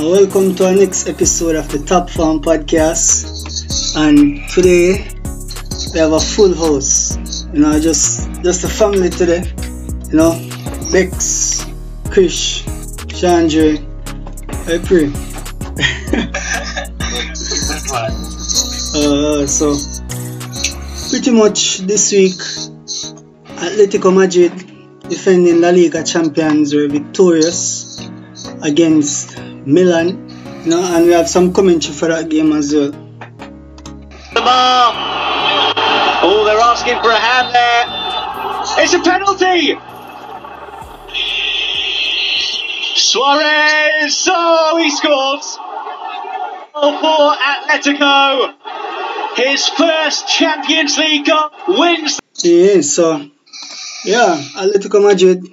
and welcome to our next episode of the Top Farm Podcast. And today we have a full house. You know, just just a family today. You know, Bex, Krish, Chandra, pray. uh, so pretty much this week, Atletico Madrid, defending La Liga champions, were victorious against Milan. You know, and we have some commentary for that game as well. The bar. Oh, they're asking for a hand there. It's a penalty. Suarez. Oh, he scores. Oh, for Atletico. His first Champions League goal wins. Yeah, so yeah, Atletico Madrid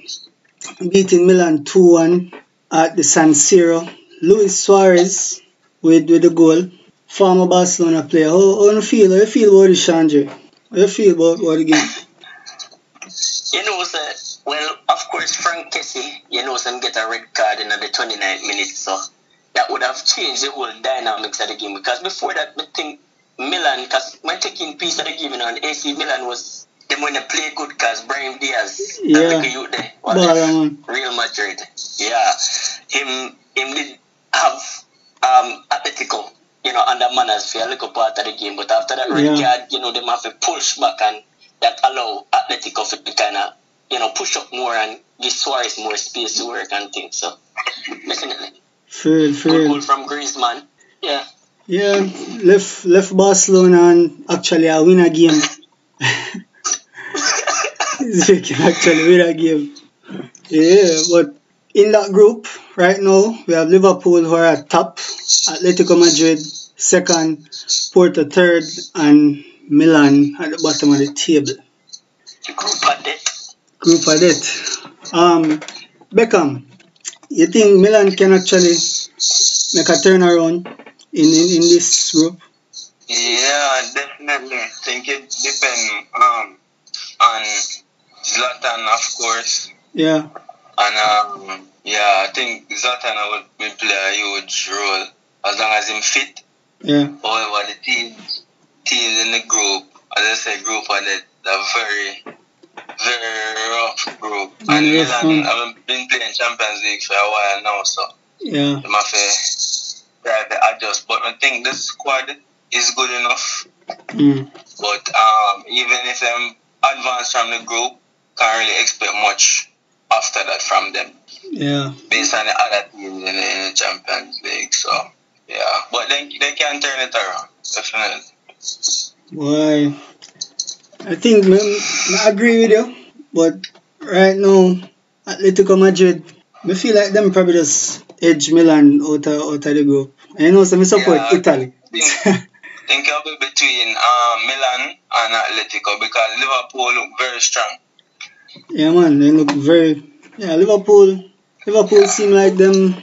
beating Milan 2 1 at the San Siro. Luis Suarez with, with the goal. Former Barcelona player. How, how you feel? How you feel about this, Chandra? How you feel about, about the game? You know, sir, well, of course, Franck Kessie, you know, some get a red card in the 29th minute, so that would have changed the whole dynamics of the game. Because before that, I think Milan, because when taking piece of the game, you know, and AC Milan was them when they play good because Brahim Diaz, Yeah. that youth there, was Baller, there, man. Real Madrid. Yeah. Him him did have um Atletico, you know, under manners for a little part of the game. But after that red Yeah. card, you know, them have to push back and that allow Atletico to kind of, you know, push up more and give Suarez more space to work and things. So definitely. Real, for Good goal from Griezmann. Yeah. Yeah, left left Barcelona and actually I win a game. they can actually win a game. Yeah, but in that group right now we have Liverpool who are at top, Atletico Madrid second, Porto third, and Milan at the bottom of the table. Group of death. Group of death. Um, Beckham, you think Milan can actually make a turnaround in, in, in this group? Yeah, definitely. I think it depends um, on Zlatan, of course. Yeah, And um, yeah, I think Zlatan will, will play a huge role as long as him fit. yeah. However, the team, teams in the group, as I say, group are the, the very, very rough group. And rough Milan have been playing Champions League for a while now, so Yeah, they must have try to adjust. But I think the squad is good enough. mm, But um, even if them advance from the group, can't really expect much after that from them yeah, based on the other teams in the, in the Champions League. So yeah, but they they can turn it around definitely. Why? I think me agree with you, but right now, Atletico Madrid, me feel like them probably just edge Milan out of, out of the group. And you know, so me support Yeah. Italy. think it'll be between um, Milan and Atletico because Liverpool look very strong. Yeah, man, they look very. Yeah, Liverpool. Liverpool seem like them.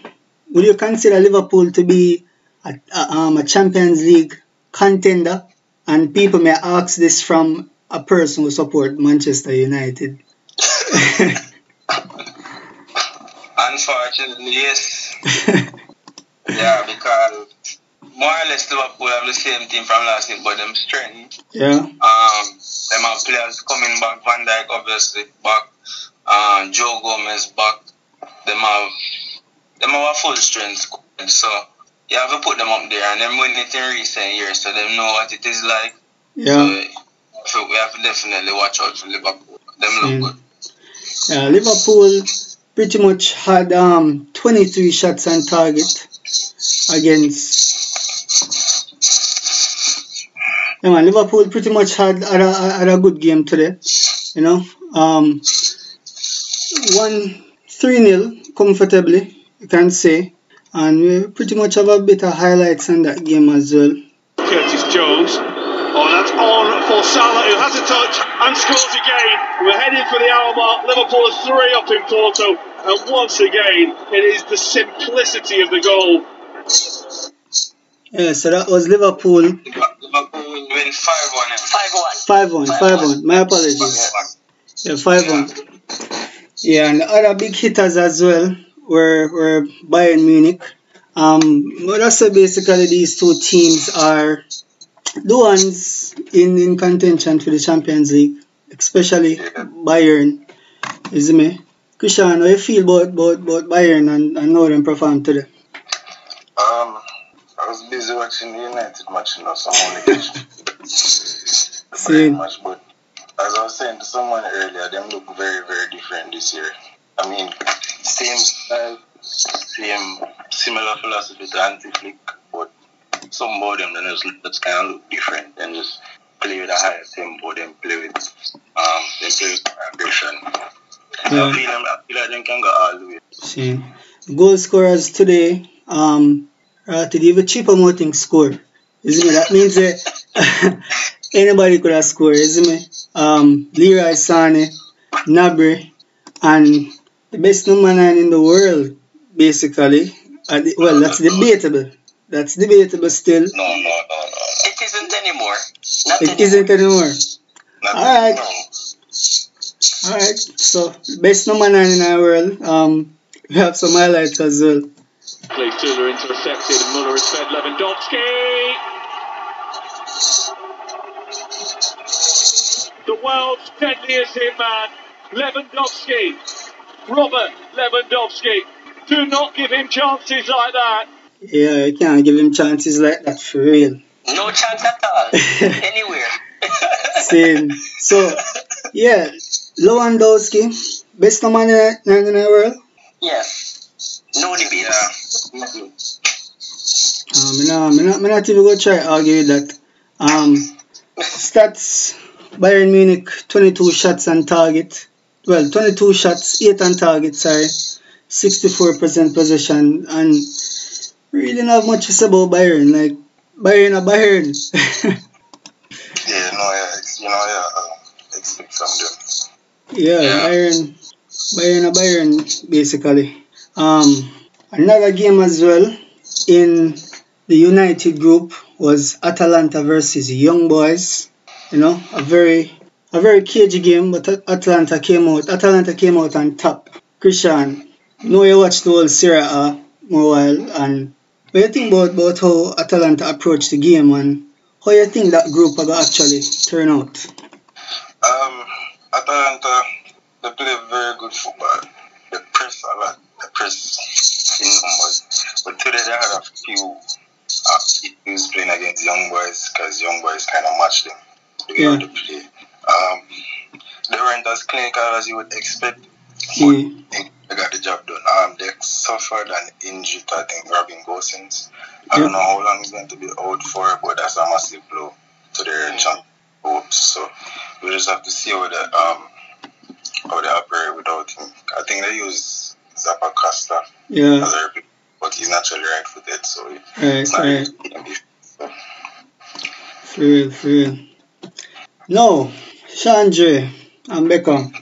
Would you consider Liverpool to be a, a, um, a Champions League contender? And people may ask this from a person who support Manchester United. Unfortunately, yes. Yeah, because more or less Liverpool have the same team from last year, but them strength yeah, Um, them have players coming back. Van Dijk obviously back. Uh, Joe Gomez back. Them have them have a full strength. So you have to put them up there, and them win it in recent years, so them know what it is like. yeah. So, we have to definitely watch out for Liverpool. Them Mm. look good. Yeah, Liverpool pretty much had um 23 shots on target against. Yeah, man, Liverpool pretty much had had a, had a good game today. You know, um, one three 0 comfortably, you can say, and we pretty much have a bit of highlights on that game as well. Curtis Jones. Oh, that's on for Salah, who has a touch and scores again. We're heading for the hour mark. Liverpool are three up in Porto, and once again, it is the simplicity of the goal. Yeah, so that was Liverpool Liverpool will win 5 1. 5 1. 5 1. 5 1. My apologies. Yeah, 5 1. Yeah, and the other big hitters as well were, were Bayern Munich Um, but that's basically these two teams are the ones in, in contention for the Champions League, especially Bayern. Is it me? Christian, how you feel about, about, about Bayern and, and how them perform today? Um, I was busy watching United match, you know, so I'm only catching the Same. Bayern match. But as I was saying to someone earlier, them look very, very different this year. I mean, same style, same similar philosophy to Hansi Flick, but some of them then just, just kind of look different and just play with a higher tempo, then play with um, then play with. Yeah. I feel I feel like them can go all the way. Same. Goal scorers today, um, uh, to give a Choupo-Moting score. Isn't it? That means that anybody could have scored, isn't it? Um, Leroy Sane, Gnabry, and the best number nine in the world, basically. Uh, the- well, that's debatable. That's debatable still. No, no, no, no. It isn't anymore. Not It anymore. isn't anymore. Not Alright. no. Alright, so best number nine in our world. Um, we have some highlights as well. Please, Tula intercepted, and Muller has fed Lewandowski. The world's deadliest hitman, Lewandowski. Robert Lewandowski. Do not give him chances like that. Yeah, you can't give him chances like that for real. No chance at all. Anywhere. Same. So, yeah, Lewandowski, best number nine nine in the world. yes. No debate. Yeah. Um, me not, me not, even go try argue that. Um, stats: Bayern Munich 22 shots on target. Well, 22 shots, 8 on target. Sorry, 64% possession, and really not much to say about Bayern. Like Bayern, a Bayern. Yeah, no, yeah, you know, yeah, uh, expect from them. Yeah, Yeah. Bayern, Bayern, a Bayern, basically. Um, another game as well in the United group was Atalanta versus Young Boys. You know, a very, a very cagey game, but Atalanta came out. Atalanta came out on top. Christian, you know you watched the whole Serie A more while, and what you think about, about how Atalanta approached the game and how you think that group will actually turn out? Um, Atalanta, they play very good football. They press a lot. They press in numbers. But today they had a few uh, issues playing against young boys because young boys kind of match them. The way Yeah. they play. Um, they weren't as clinical as you would expect. Yeah. They got the job done. Um, they suffered an injury to, I think, Robin Gosens. I Yeah. don't know how long he's going to be out for, but that's a massive blow to their champ hopes. So we just have to see how they, um, how they operate without him. I think they use Zappacosta Yeah, as a but he's naturally right footed, so right, it's not right. really so, For real, for real. Now, Chandre and Beckham,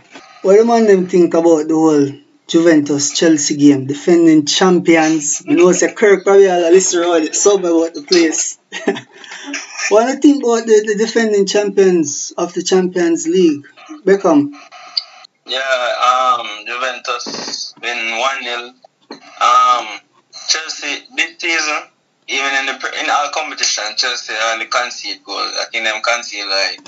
what do man them think about the whole Juventus Chelsea game? Defending champions. You know, say Kirk probably had a list around something about the place. what do you think about the, the defending champions of the Champions League? Beckham. Yeah, um, Juventus win 1 0. Um, Chelsea, this season, even in the in our competition, Chelsea only concede goals. I think them concede like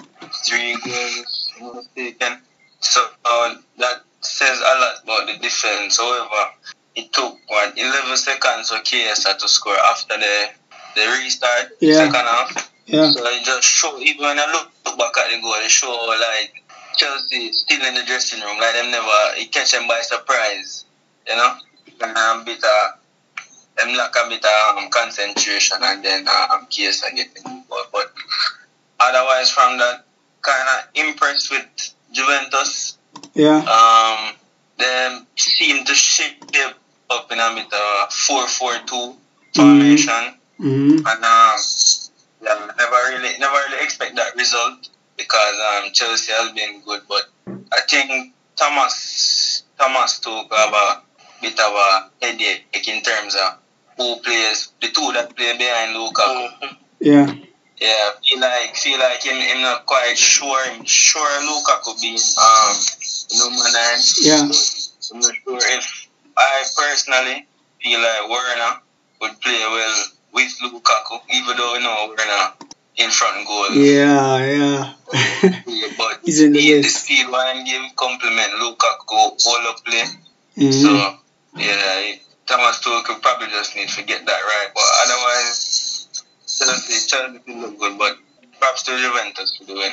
three goals, if I'm not mistaken. So uh, that says a lot about the defense. However, it took what 11 seconds for Chiesa to score after the the restart, Yeah. second half. Yeah, So it just show even when I look, look back at the goal, it show like Chelsea still in the dressing room, like them never it catch them by surprise, you know. And um, bit of them lack a bit of um, concentration, and then um, Chiesa getting but, but otherwise from that kind of impressed with Juventus. yeah, Um, them seem to shape up in a bit of four four two formation. mm And um, yeah, never really, never really expect that result because um, Chelsea has been good, but I think Thomas Thomas took a bit of a headache in terms of who plays the two that play behind Lukaku. yeah, Yeah, feel like feel like him, him not quite sure. Him sure Lukaku being um number nine. Yeah. I'm not sure if I personally feel like Werner would play well with Lukaku, even though you know we're not in front goal. Yeah, yeah. Yeah, but He's in the speed, the speed one give compliment Lukaku all up play. Mhm. So yeah, Thomas Tuchel probably just need to get that right. But otherwise, Chelsea, Chelsea look good. But perhaps to Juventus for win.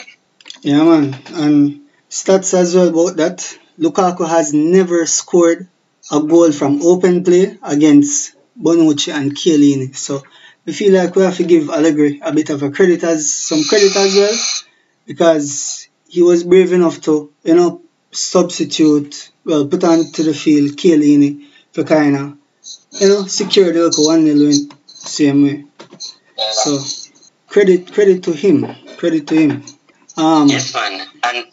Yeah, man. And stats as well about that. Lukaku has never scored a goal from open play against Bonucci and Chiellini. So we feel like we have to give Allegri a bit of a credit as some credit as well because he was brave enough to, you know, substitute, well, put onto the field Chiellini to kind of, you know, secure the local 1 0 win same way. So credit credit to him. Credit to him. Um, yes, man. And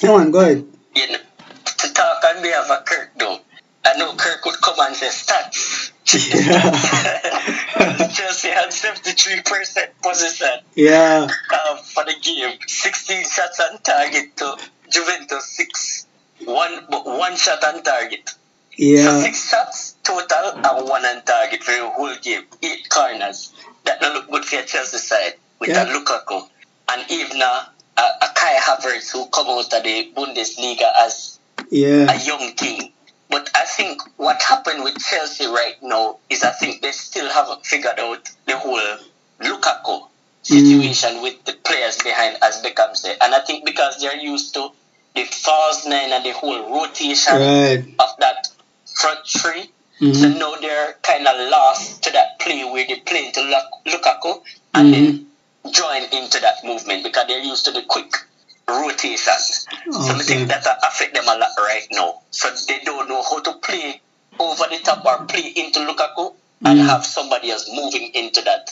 Come on, go ahead. you know, to talk on behalf of Kirk, though, I know Kirk would come and say stats. Chelsea had 73% possession Yeah, uh, for the game, 16 shots on target to Juventus 6. One, one shot on target. So yeah, six shots total and one on target for the whole game. Eight corners. That don't look good for your Chelsea side with Yeah. a Lukaku. And even a, a, a Kai Havertz who come out of the Bundesliga as yeah, a young king. But I think what happened with Chelsea right now is I think they still haven't figured out the whole Lukaku situation mm. with the players behind, as Beckham said. And I think because they're used to the false nine and the whole rotation right. of that front three. So Mhm. now they're kind of lost to that play where they play into Luk- Lukaku and then join into that movement because they're used to the quick rotation. So I think that affect them a lot right now. So they don't know how to play over the top or play into Lukaku and Mm. have somebody else moving into that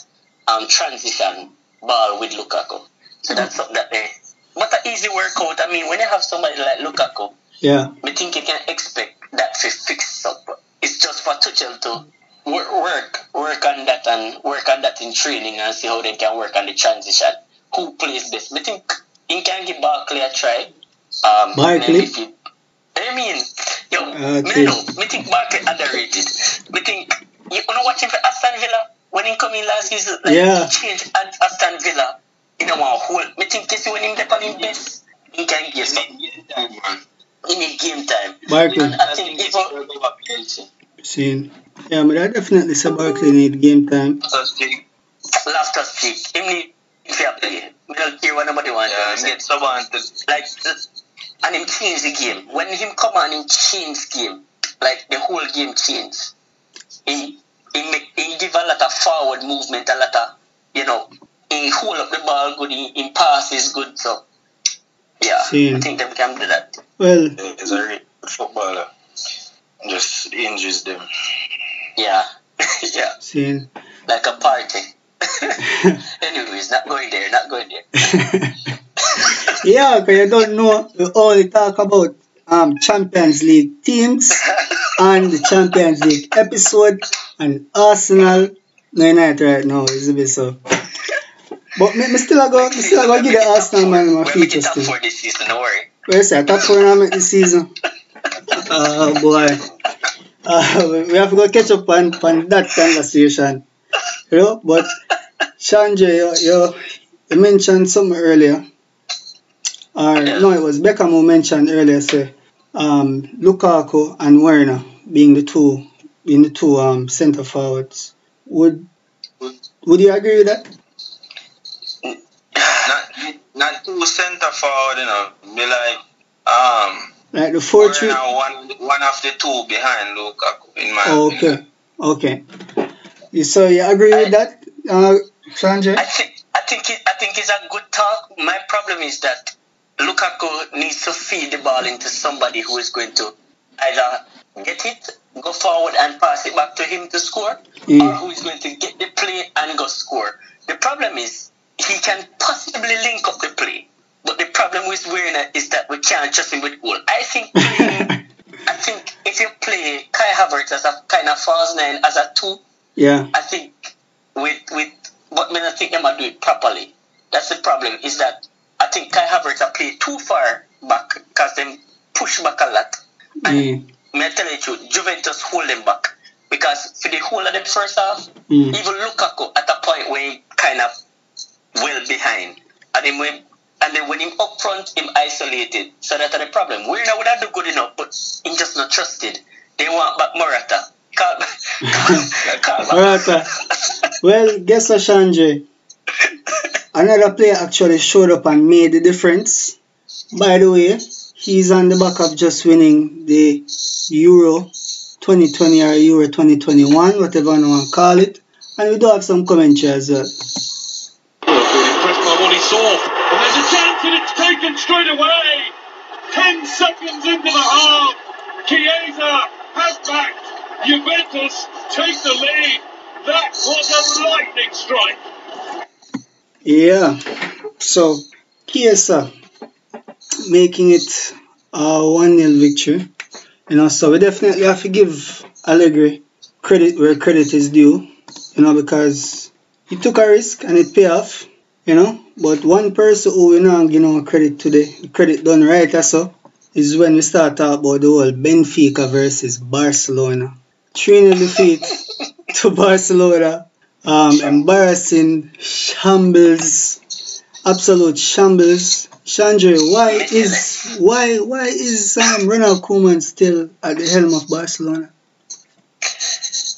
um, transition ball with Lukaku. So that's something that they. But an easy workout. I mean, when you have somebody like Lukaku, Yeah, I think you can expect that to fix up. It's just for Tuchel to work, work, work on that and work on that in training and see how they can work on the transition. Who plays best? I think he can give Barkley a try. Um, Barkley? maybe if you- I mean, yo, Okay. me know, me think Barkley underrated. Me think you wanna watch him for Aston Villa when he come in last season. Like, Yeah. he changed Ast- Aston Villa in a one whole. Me think you see when him get on him best, he can give some in the game time. Barkley. And I think even Seen. Yeah, but I definitely say Barkley need game time. Loftus Cheek, him need fair play. We don't care what nobody wants. Yeah, to get someone to like, and him change the game. When him come on, him change game. Like the whole game change. He he make he give a lot of forward movement, a lot of you know. He hold up the ball good. He, he pass is good. So yeah, Seen. I think them can do that. Well, He's a real footballer. Just injures them. Yeah, yeah, seen. like a party. Anyways, not going there. Not going there. yeah, because you don't know, we only talk about um Champions League teams and the Champions League episode and Arsenal. No, not right now, is a bit so. But me, me still a go, me still a go give the Arsenal man my We're feature making top still. four this season. Don't worry. Where's that? Top four now make season. Oh boy. Uh, we have to go catch up on, on that conversation. You know, but Chandra, you, you, you mentioned something earlier. Or no, it was Beckham who mentioned earlier, say, um, Lukaku and Werner being the two being the two um centre forwards. Would would you agree with that? not not two centre forward, you know. Be like um Like the four three one one of the two behind Lukaku in my Oh, opinion. okay. Okay. So you agree with that, uh Sanjay? I think I think it, I think it's a good talk. My problem is that Lukaku needs to feed the ball into somebody who is going to either get it, go forward and pass it back to him to score, Mm. or who is going to get the play and go score. The problem is he can possibly link up the play, but the problem with Werner is that we can't trust him with goal. I think I think if you play Kai Havertz as a kind of false nine as a two, Yeah. I think with with but me not think are do it properly. That's the problem. Is that I think Kai Havertz are play too far back because them push back a lot. And Mm. me I tell you truth, Juventus hold them back because for the whole of the first half, Mm. even Lukaku at a point where he kind of well behind, and then when and then when him up front, him isolated. So that's the problem. We know have do good enough, but him just not trusted. They want back Morata. Call, call, call. Morata. Well, guess what, Shanjay? Another player actually showed up and made the difference. By the way, he's on the back of just winning the Euro 2020 or Euro 2021, whatever you want to call it. And we do have some commentary as well. Into the half. Chiesa has backed. Juventus take the lead. That was a lightning strike. Yeah. So, Chiesa making it a 1 0 victory. You know, so we definitely have to give Allegri credit where credit is due, you know, because he took a risk and it paid off, you know. But one person who we know give no credit today, credit done right also, is when we start talk about the whole Benfica versus Barcelona. 3 0 defeat to Barcelona. Um, embarrassing shambles, absolute shambles. Chandra, why is why why is um, Ronald Koeman still at the helm of Barcelona?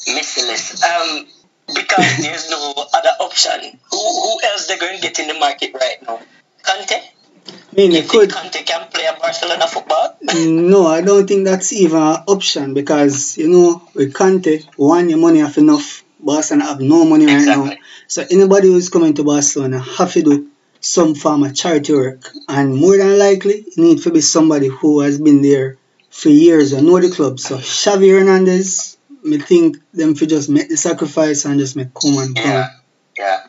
Merciless. Um, because there's no other option. Who who else they're going to get in the market right now? Conte? I mean, You it could. Conte can play a Barcelona football? No, I don't think that's even an option because you know with Conte, one your money have enough. Barcelona have no money right now. So anybody who's coming to Barcelona have to do some form of charity work, and more than likely, it need to be somebody who has been there for years and know the club. So Xavi Hernandez, me think them for just make the sacrifice and just make Koeman come. Yeah. Yeah.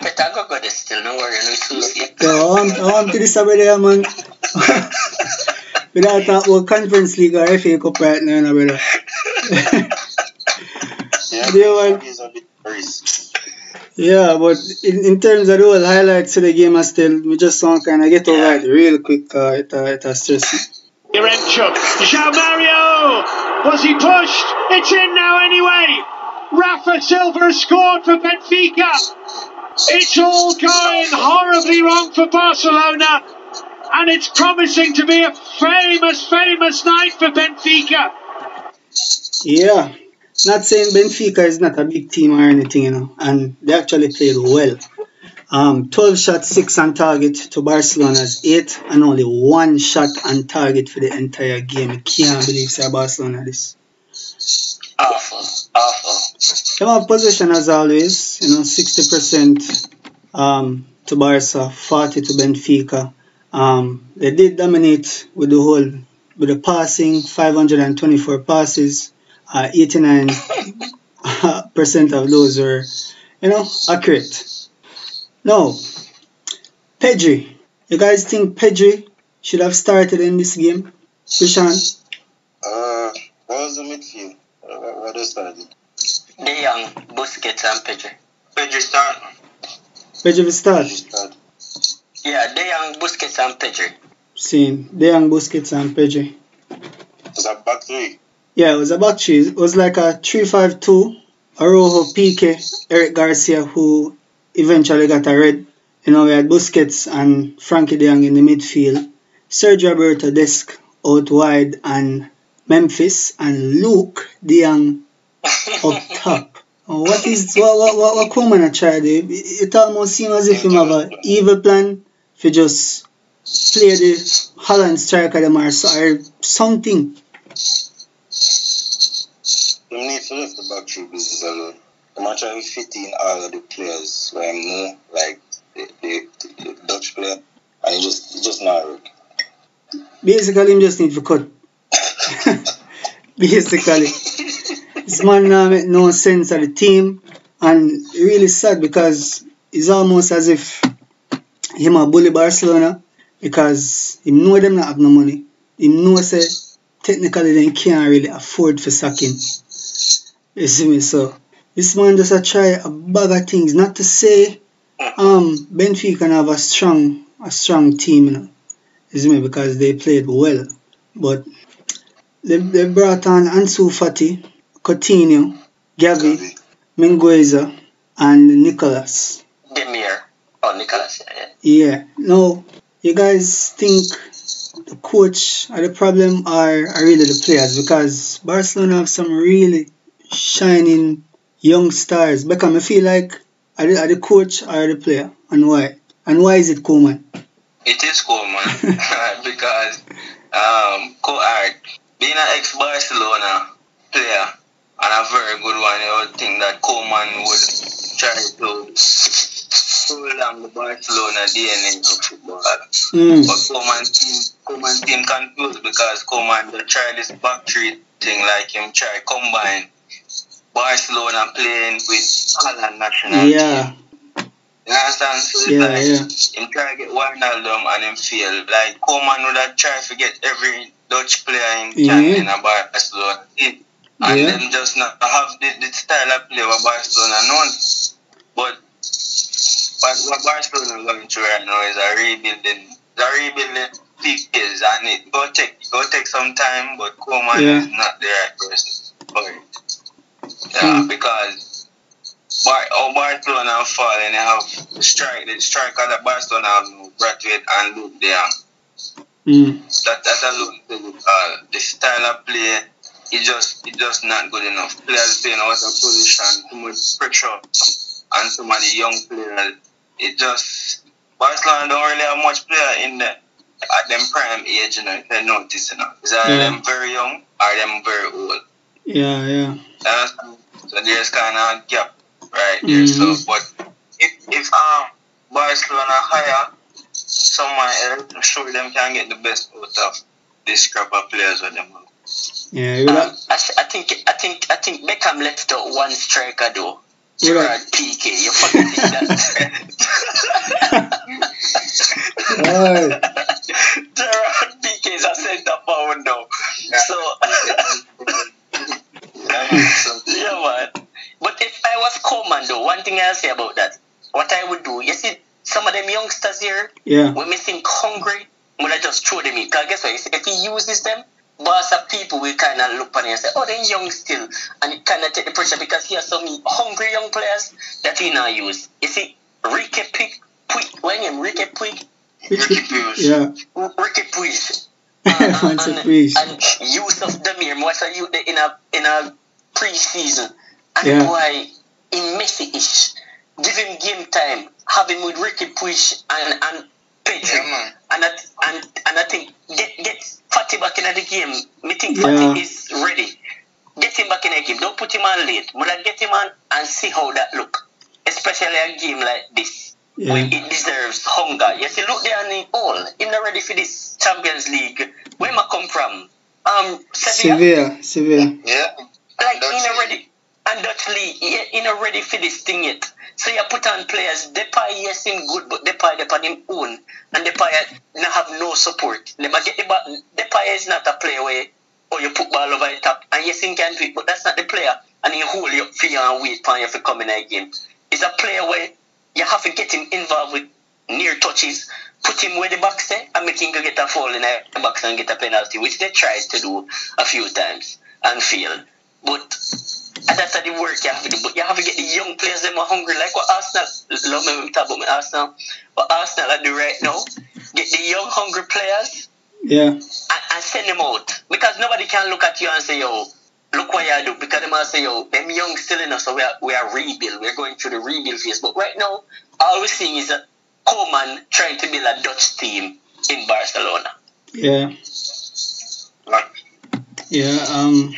Uh, uh, uh, Arteta go go there still. No worry. No excuse. So I want, I want to this over there, man. Without talk about Conference League or FA Cup right now, no, brother. Yeah, They were- he's a bit risk. Yeah, but in, in terms of the whole highlights of the game, I still we just want kind of get over it real quick. Uh, it, uh, it has stress. Yaremchuk. João Mario. Was he pushed? It's in now anyway. Rafa Silva has scored for Benfica. It's all going horribly wrong for Barcelona. And it's promising to be a famous, famous night for Benfica. Yeah, not saying Benfica is not a big team or anything, you know, and they actually played well. Um, 12 shots, 6 on target to Barcelona's 8, and only one shot on target for the entire game. I can't believe say Barcelona this. Awful. Awful. Possession as always, you know, 60% um, to Barca, 40 to Benfica. Um, they did dominate with the whole, with the passing, 524 passes, uh, 89% of those were, you know, accurate. Now, Pedri, you guys think Pedri should have started in this game? Krishan? Uh, was the midfield? Uh, What what is that? De Jong, Busquets, and Pedri. Pedri start. Pedri will start. Start. Yeah, De Jong, Busquets, and Pedri. De Dejan Busquets and Pedri. It's a back three. Yeah, it was about three. It was like a 3-5-2. Araujo, Pique, Eric Garcia, who eventually got a red. You know, we had Busquets and Frenkie de Jong in the midfield. Sergio Roberto Dest out wide and Memphis and Luuk de Jong up top. Oh, what is what what what, what Koeman a try there? It, almost seems as if him have a evil plan for just play the Holland striker them or, or something. You need to the back three business alone. I'm actually fit in all of the players where I know, like the, the, the Dutch player, and it just it just not work. Basically, him just need to cut. Basically, this man now make no sense of the team, and really sad because it's almost as if him a bully Barcelona because he know them not have no money. He know say technically they can't really afford for him. You see me? So this man just a try a bag of things. Not to say um Benfica can have a strong a strong team, you know. You see me? Because they played well. But they, they brought on Ansu Fati, Coutinho, Gavi. Mingueza, and Nicholas. Demir. Oh, Nicholas. Yeah. Yeah. Now, you guys think the coach are the problem or are really the players? Because Barcelona have some really shining young stars. Beckham, I feel like are the, are the coach or the player? And why? And why is it Koeman? It is cool, man. because um, Coart, being an ex Barcelona player and a very good one, you would think that Koeman would try to pull down the Barcelona DNA of football. Mm. But Koeman team, Koeman team confused because Koeman try this back three thing like him try combine Barcelona playing with Holland national Yeah. team. You understand? So it's Yeah, like yeah. him try to get one Wijnaldum and him feel Like Koeman would have tried to get every Dutch player in Yeah. can in Barcelona. And Yeah. them just not have the, the style of play what Barcelona known. But but what Barcelona going through right now is a rebuilding a rebuilding pieces and it go take go take some time but Koeman Yeah. is not the right person for it. Yeah, Hmm. because Bar- oh, Barcelona have fallen. They have strike, the striker that Barcelona have now, and Luuk De Jong. Mm. That that alone, uh, the style of play, it just it just not good enough. Players playing out of position, too much pressure, and so many young players, it just Barcelona don't really have much player in the at them prime age, you know. If you notice, you know, is either Yeah. them very young or them very old. Yeah, yeah. So there's kind of a gap right there. So, Mhm. but if if um Barcelona hire someone else, I'm sure them can get the best out of this crop of players with them. have. Yeah, you Um, got, I, s- I think I think I think Beckham left out one striker though. Yeah. Gerard Piqué. you fucking forgetting that? Alright. Gerard Piqué is a centre forward now. So so, yeah, man. But if I was Koeman though, one thing I'll say about that, what I would do, you see, some of them youngsters here, Yeah. when me think hungry, I'm gonna just throw them in. Because guess what? If he uses them, boss of people will kind of look on it and say, oh, they're young still. And it kind of take the pressure because he has some hungry young players that he not use. You see, Riqui Puig, Puig, when him, Riqui Puig, Riqui Puig. Yeah. Riqui Puig. Once a Puig. and Yusuf Demir, what's a youth in a in a pre-season, and Yeah. boy, in Messi-ish, give him game time, have him with Riqui Puig and and Pedri, Yeah, man. and I, and and I think get get Fati back in the game. Me think Yeah. Fati is ready. Get him back in the game. Don't put him on late. But I get him on and see how that look, especially a game like this. Yeah. When it deserves hunger. You see, look there on the all. Him not ready for this Champions League. Where am I come from? Um, Sevilla. Sevilla. Sevilla. Yeah. Like Dutch he not ready. And Dutch league, he, he not ready for this thing yet. So you put on players. Depay yes him good, but Depay Depay him own, and Depay not have no support. Depay is not a player where or you put ball over the top, and yes he can do it, but that's not the player. And he hold you up for you and wait for you to come in a game. It's a player where you have to get him involved with near touches, put him where the box there, and make him go get a foul in the box and get a penalty, which they tried to do a few times and failed. But and that's the work you have to. But you have to get the young players them are hungry, like what Arsenal love me we talk about my Arsenal. What Arsenal are do right now, get the young hungry players Yeah. and, and send them out. Because nobody can look at you and say, yo, look what you do. Because they might say, yo, them young still in us, so we are, we are rebuild. We're going through the rebuild phase. But right now, all we're seeing is a Koeman trying to build a Dutch team in Barcelona. Yeah. Like, Yeah. Um.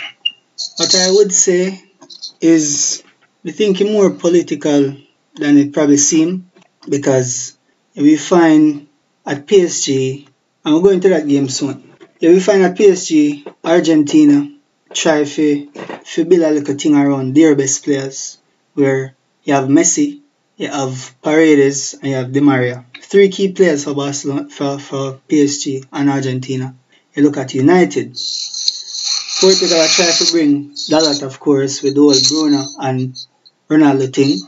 What I would say is, we think more political than it probably seems because we find at PSG, and we're going to that game soon. Yeah, we find at PSG, Argentina try to build a little thing around their best players, where you have Messi, you have Paredes, and you have Di Maria. Three key players for Barcelona, for, for PSG and Argentina. You look at United. Portugal trying to bring Dalot, of course, with the Bruno and Ronaldo thing,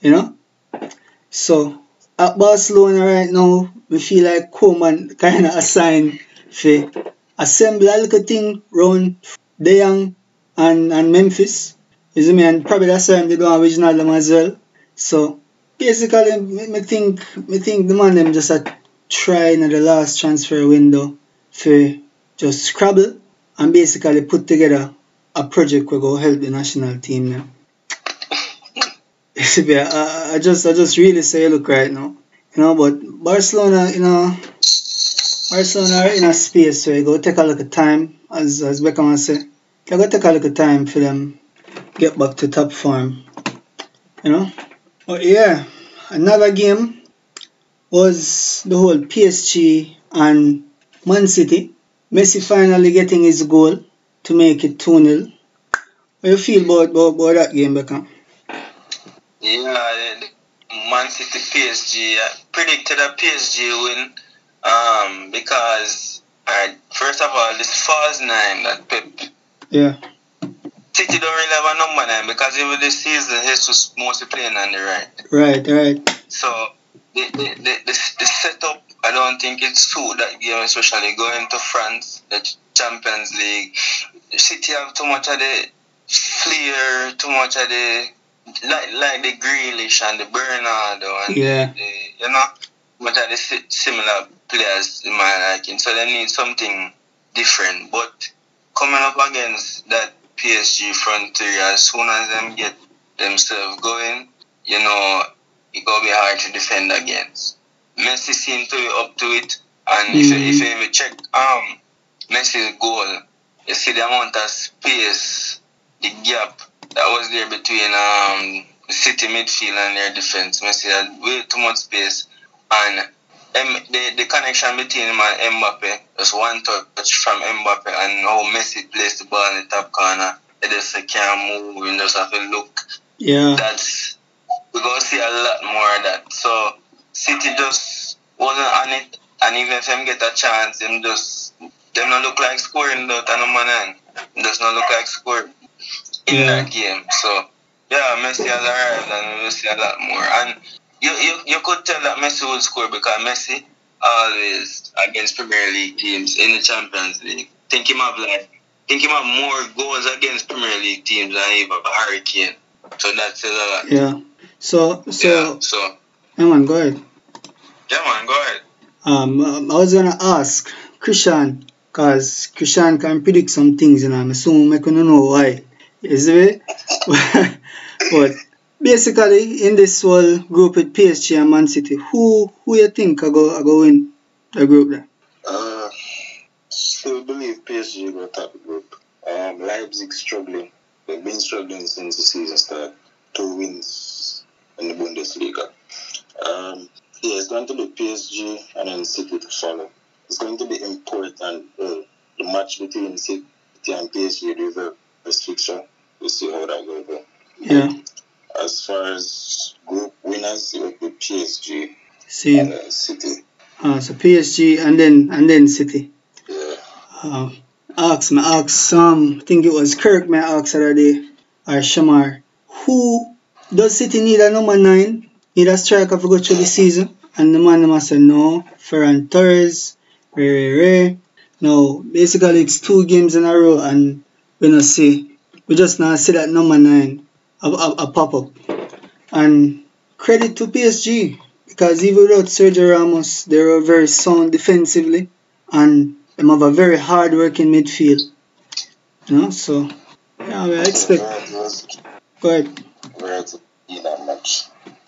you know. So at Barcelona right now, we feel like Koeman kind of assigned to assemble a little thing round De Jong and, and Memphis. You see me? And probably that's why they don't original them as well. So basically, me, me think me think the man them just a try in the last transfer window for just scrabble and basically put together a project we go help the national team now. I, I just I just really say look right now. You know, but Barcelona, you know, Barcelona are in a space where go take a look at time, as as Beckham say. You go take a look at time for them get back to top form. You know? But yeah, another game was the whole PSG and Man City. Messi finally getting his goal to make it 2 0. How you feel about, about, about that game, Beckham? Yeah, Man City PSG. I predicted a PSG win um, because, first of all, this false nine that Pep. Yeah. City don't really have a number nine because even this season, Jesus mostly playing on the right. Right, right. So the, the, the, the, the setup, I don't think it's suit that game, especially going to France, the Champions League. City have too much of the flair, too much of the like like the Grealish and the Bernardo and Yeah. the, you know, much of the similar players in my liking. So they need something different. But coming up against that PSG front three, as soon as them get themselves going, you know, it gonna be hard to defend against. Messi seemed to be up to it, and if, you, if you check um Messi's goal, you see the amount of space, the gap that was there between um City midfield and their defense. Messi had way too much space, and M- the, the connection between him and Mbappe, just one touch from Mbappe, and how Messi plays the ball in the top corner. They just can't move, you just have to look Yeah. that's we're gonna see a lot more of that. So City just wasn't on it, and even if them get a chance, them just them not look like scoring number nine. It does not look like scoring in Yeah. that game. So yeah, Messi has arrived, and we'll see a lot more. And you you, you could tell that Messi would score because Messi always against Premier League teams in the Champions League. Think him have like think him have more goals against Premier League teams than even Harry Kane. So that's a lot. Yeah. So, so, yeah, so hang on, go ahead. yeah, man, go ahead. Um, I was gonna ask Krishan, cause Krishan can predict some things, and. I'm assuming I couldn't know why. Is it? but basically, in this whole group with PSG and Man City, who who you think are go are go win the group there? Uh, still believe PSG will top the group. Um, Leipzig struggling. They've been struggling since the season started. Two wins in the Bundesliga. Um, yeah, it's going to be PSG and then City to follow. It's going to be important. Uh, the match between City and PSG, the first fixture. We'll see how that goes. Yeah, As far as group winners, it will be PSG see. and uh, City. Uh, so PSG and then and then City. Yeah. Uh, ask me, ask um, I think it was Kirk me asked the other day, or Shamar, who does City need a number nine? Need a striker to go through the season? And the man must say no, Ferran Torres, Ray Ray. No, basically it's two games in a row and we not see, we just not see that number nine a, a, a pop up. And credit to PSG because even without Sergio Ramos, they were very sound defensively and them have a very hard working midfield. You know, so yeah, we expect. Very, very, Go ahead.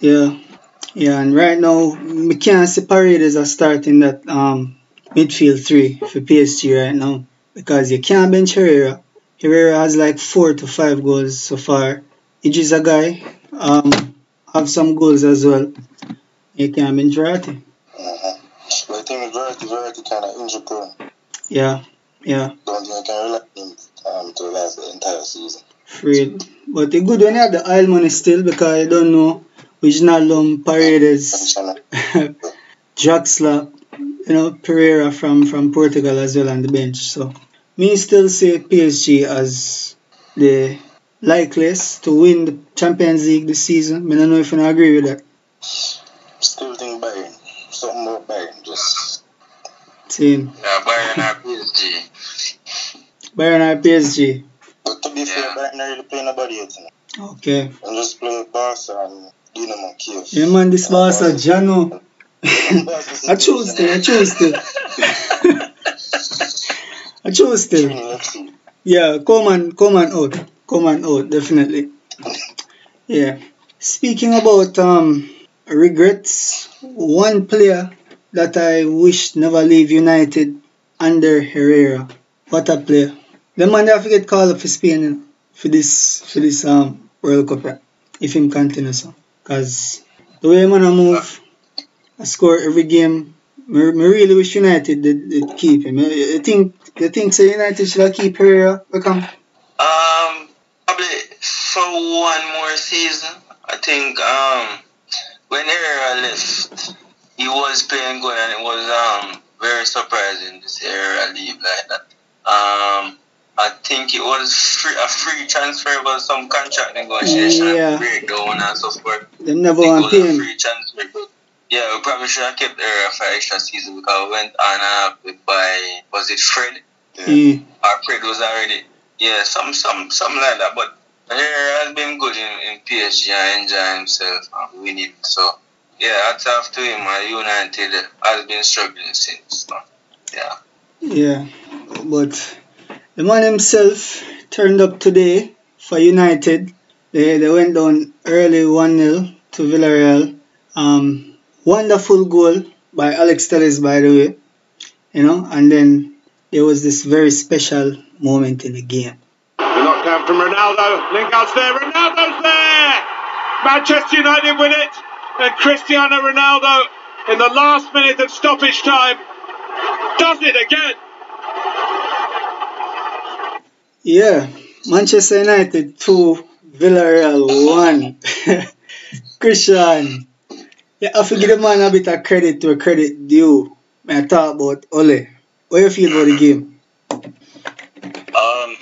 Very to be that much. Yeah, yeah, and right now we can't see Paredes as starting that um midfield three for PSG right now because you can't bench Herrera. Herrera has like four to five goals so far. Idrissa Gueye um have some goals as well. You can't bench Verratti. Uh-huh. But I think Verratti, Verratti kind of injury prone. Yeah, yeah. Don't think I can rely on him um, to last the entire season. Afraid. But the good when you have the oil money still because I don't know Wijnaldum Paredes Attention. Draxler, you know, Pereira from, from Portugal as well on the bench. So me still say PSG as the likeliest to win the Champions League this season. I don't know if you agree with that. Still think Bayern. Something about Bayern. Just Saying Yeah, Bayern or PSG. Bayern or PSG. But to be fair, Yeah. Brighton not really play nobody yet. You know. Okay. And just playing Barca and Dynamo Kiev. Yeah, man, this Barca, Jano. Barca I choose still, I choose still. I choose still. Trini FC. Yeah, Koeman, Koeman out. Koeman out, definitely. Yeah. Speaking about um regrets, one player that I wish never leave United under Herrera. What a player. The man that forget call up for Spain you know, for this for this um World Cup yeah, if him continue so. Cause the way man a move, I score every game. Me, me really wish United did, keep him. You think you think so United should keep Herrera? Become Um, probably for one more season. I think um when Herrera left, he was playing good, and it was um very surprising to see Herrera leave like that. Um, I think it was free, a free transfer, but some contract negotiation Yeah. breakdown and so forth. them never want was a free transfer. but Yeah, we probably should have kept Herrera for extra season because we went on uh, by was it Fred? Yeah. our Fred was already yeah, some some something like that. But Herrera has been good in, in PSG and enjoy himself and winning. So yeah, hats off to him. And United has been struggling since. So, yeah. Yeah, but the man himself turned up today for United. They, they went down early 1 0 to Villarreal. Um, wonderful goal by Alex Telles, by the way. You know, and then there was this very special moment in the game. The knockdown from Ronaldo. Lingard's there. Ronaldo's there. Manchester United win it. And Cristiano Ronaldo, in the last minute of stoppage time, does it again. Yeah, Manchester United 2, Villarreal 1. Christian, yeah, I forget the man a bit of credit where credit due. When I talk about Ole. What you feel about the game? Um,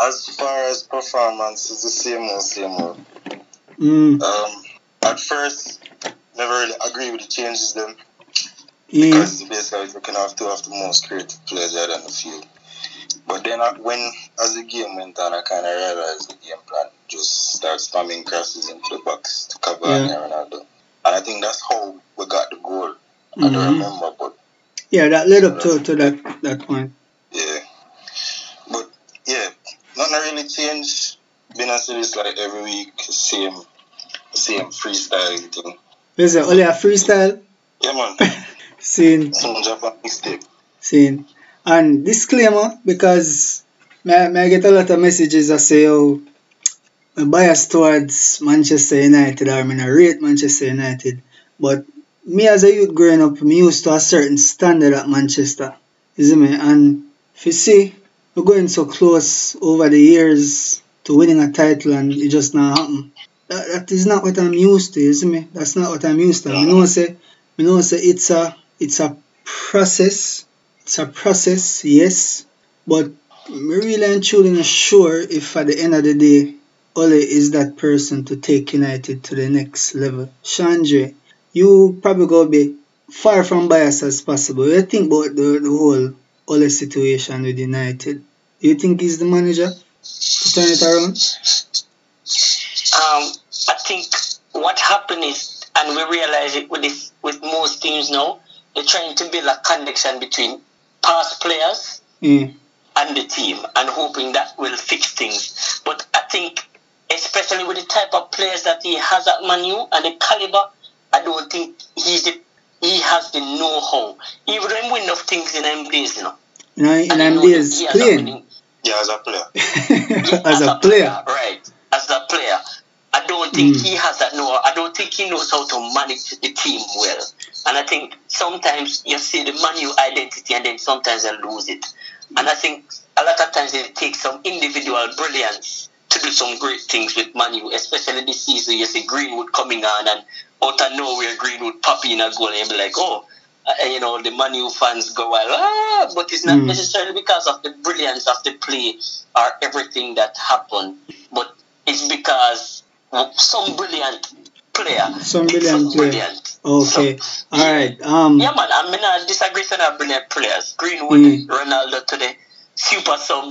as far as performance, it's the same old, same old. Mm, Um, at first, never really agree with the changes them yeah, because basically looking after two of the most creative players out on the field. But then I, when, as the game went on, I kind of realized the game plan just start spamming crosses into the box to cover Yeah. yeah. Ronaldo. And I think that's how we got the goal. I don't Mhm. remember, but yeah, that led up to, to that, that point. yeah. But yeah, nothing really changed. Been as it is like every week, same, same freestyle thing. Is it only a freestyle Yeah, man. scene? Some Japan mistake. Scene. And disclaimer because I get a lot of messages that say, oh, I'm biased towards Manchester United or I mean, I rate Manchester United. But me as a youth growing up, me used to a certain standard at Manchester. You see me? And if you see, we're going so close over the years to winning a title and it just not happen. That, that is not what I'm used to, you see me? That's not what I'm used to. I know say, I know say it's a it's a process. It's a process, yes. But really truly not sure if at the end of the day Ole is that person to take United to the next level. Chandre, you probably go be far from biased as possible. You think about the, the whole Ole situation with United. You think he's the manager to turn it around? Um, I think what happened is, and we realize it with this, with most teams now, they're trying to build a connection between past players Yeah. and the team, and hoping that will fix things. But I think, especially with the type of players that he has at Manu and the caliber, I don't think he's the, he has the know-how. He wouldn't win enough things in them days, you know. You know, in And them he knows days that he has a playing winning- Yeah, as a player. as a player. right? As a player, I don't think Mm. he has that know. I don't think he knows how to manage the team well. And I think sometimes you see the Manu identity, and then sometimes you lose it. And I think a lot of times it takes some individual brilliance to do some great things with Manu, especially this season. You see Greenwood coming on, and out of nowhere, Greenwood popping in a goal, and be like, oh. Uh, you know the Manu fans go wild, ah, but it's not Mm. necessarily because of the brilliance of the play or everything that happened, but it's because some brilliant player. Some did brilliant something Okay. So, All right. Um. yeah, man. I mean, I disagree with our brilliant players. Greenwood, Mm. Ronaldo today, super sub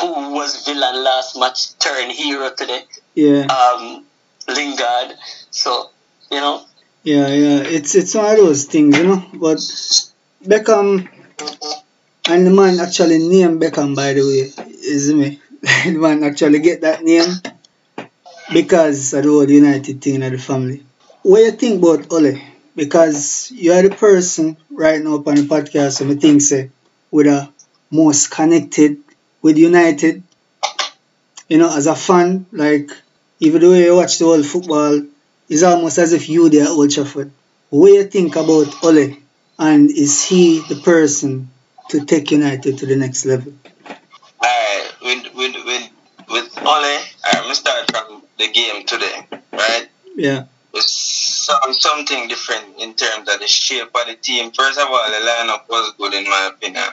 who was villain last match turned hero today. Yeah. Um, Lingard. So you know. Yeah, yeah. It's it's one of those things, you know. But Beckham and the man actually named Beckham by the way, is me. the man actually get that name because of the whole United thing in the family. What you think about Ole? Because you are the person right now on the podcast and I think say with the most connected with United. You know, as a fan, like even the way you watch the whole football, it's almost as if you there Old Trafford. What you think about Ole? And is he the person to take United to the next level? Alright, with with with with Ole, alright, I'm start from the game today, right? Yeah. It's some, something different in terms of the shape of the team. First of all, the lineup was good in my opinion.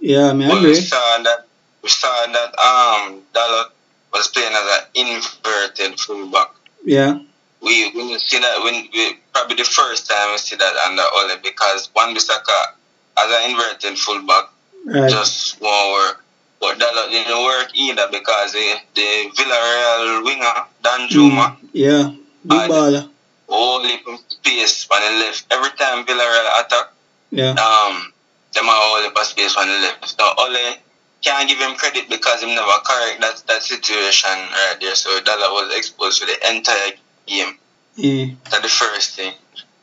Yeah, I mean, But we saw that we saw that um Dalot was playing as an inverted fullback. Yeah. We we see that when we probably the first time we see that under Ole because Wan Bissaka as an inverted fullback Right. just won't work. But Dalot didn't work either because the the Villarreal winger Danjuma Mm, yeah. Big baller. all heap space on the left. Every time Villarreal attack, Yeah. um, them are all of space on the left. So Ole can't give him credit because he never correct that that situation right there. So Dalot was exposed to the entire game. Yeah. That's the first thing.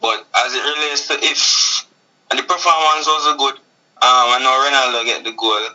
But as it relates to if and the performance was good, um, I know Ronaldo get the goal,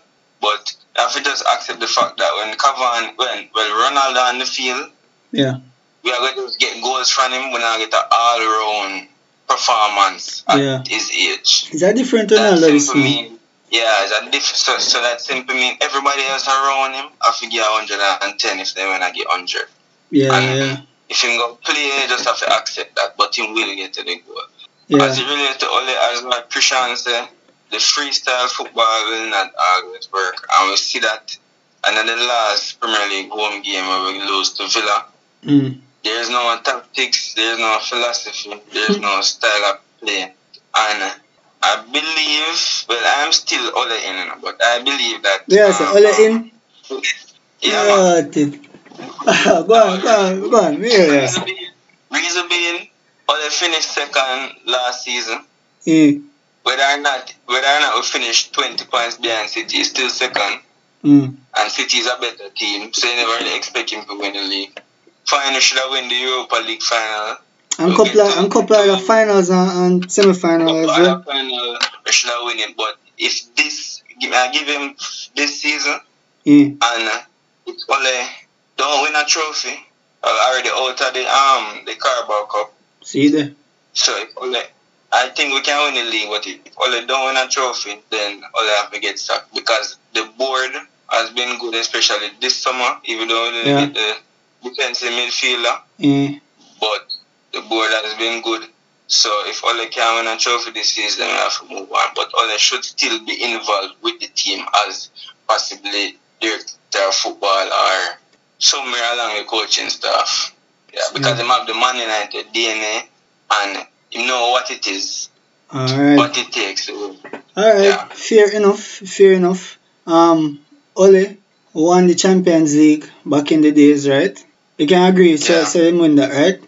but I have to just accept the fact that when Cavani, when well Ronaldo on the field, Yeah. we are going to get goals from him. We're going to get an all-round performance at Yeah. his age. Is that different Ronaldo this simply mean, yeah, it's a diff- so, so that simply means everybody else around him have to get 110 if they want to get 100. Yeah, And yeah. if you go play, you just have to accept that, but he will get to the goal. As Yeah. it relates to Ole, as my Christian said, the freestyle football will not always work. And we see that. And then the last Premier League home game where we lose to Villa, Mm. there's no tactics, there's no philosophy, there's no style of play. And I believe, well, I'm still Ole in, but I believe that. Yeah, so um, Ole in. Yeah. Yeah, go on, go on, go on. Yeah. Reason being, Ole finished second last season. Yeah. Whether or not, whether or not we finished 20 points behind City, he's still second. Mm. And City is a better team, so you never really expect him to win the league. Final should have win the Europa League final. And couple of, and couple of the finals and, and semi-finals as well. final, we should have win it. But if this, I give him this season, Yeah. and it's only don't win a trophy, already out of the um the Carabao Cup. See there. So if only, I think we can win the league, but if only don't win a trophy, then only have to get sacked because the board has been good, especially this summer. Even though we Yeah. get the defensive midfielder, Yeah. but the board has been good. So if Ole can win a trophy this season, we have to move on. But Ole should still be involved with the team as possibly director of football or somewhere along the coaching staff. Yeah, because Yeah. they have the Man United DNA and you know what it is, Alright. what it takes. Alright. Yeah. Fair enough. Fair enough. Um, Ole won the Champions League back in the days, right? You can agree, so Yeah. him win that, right?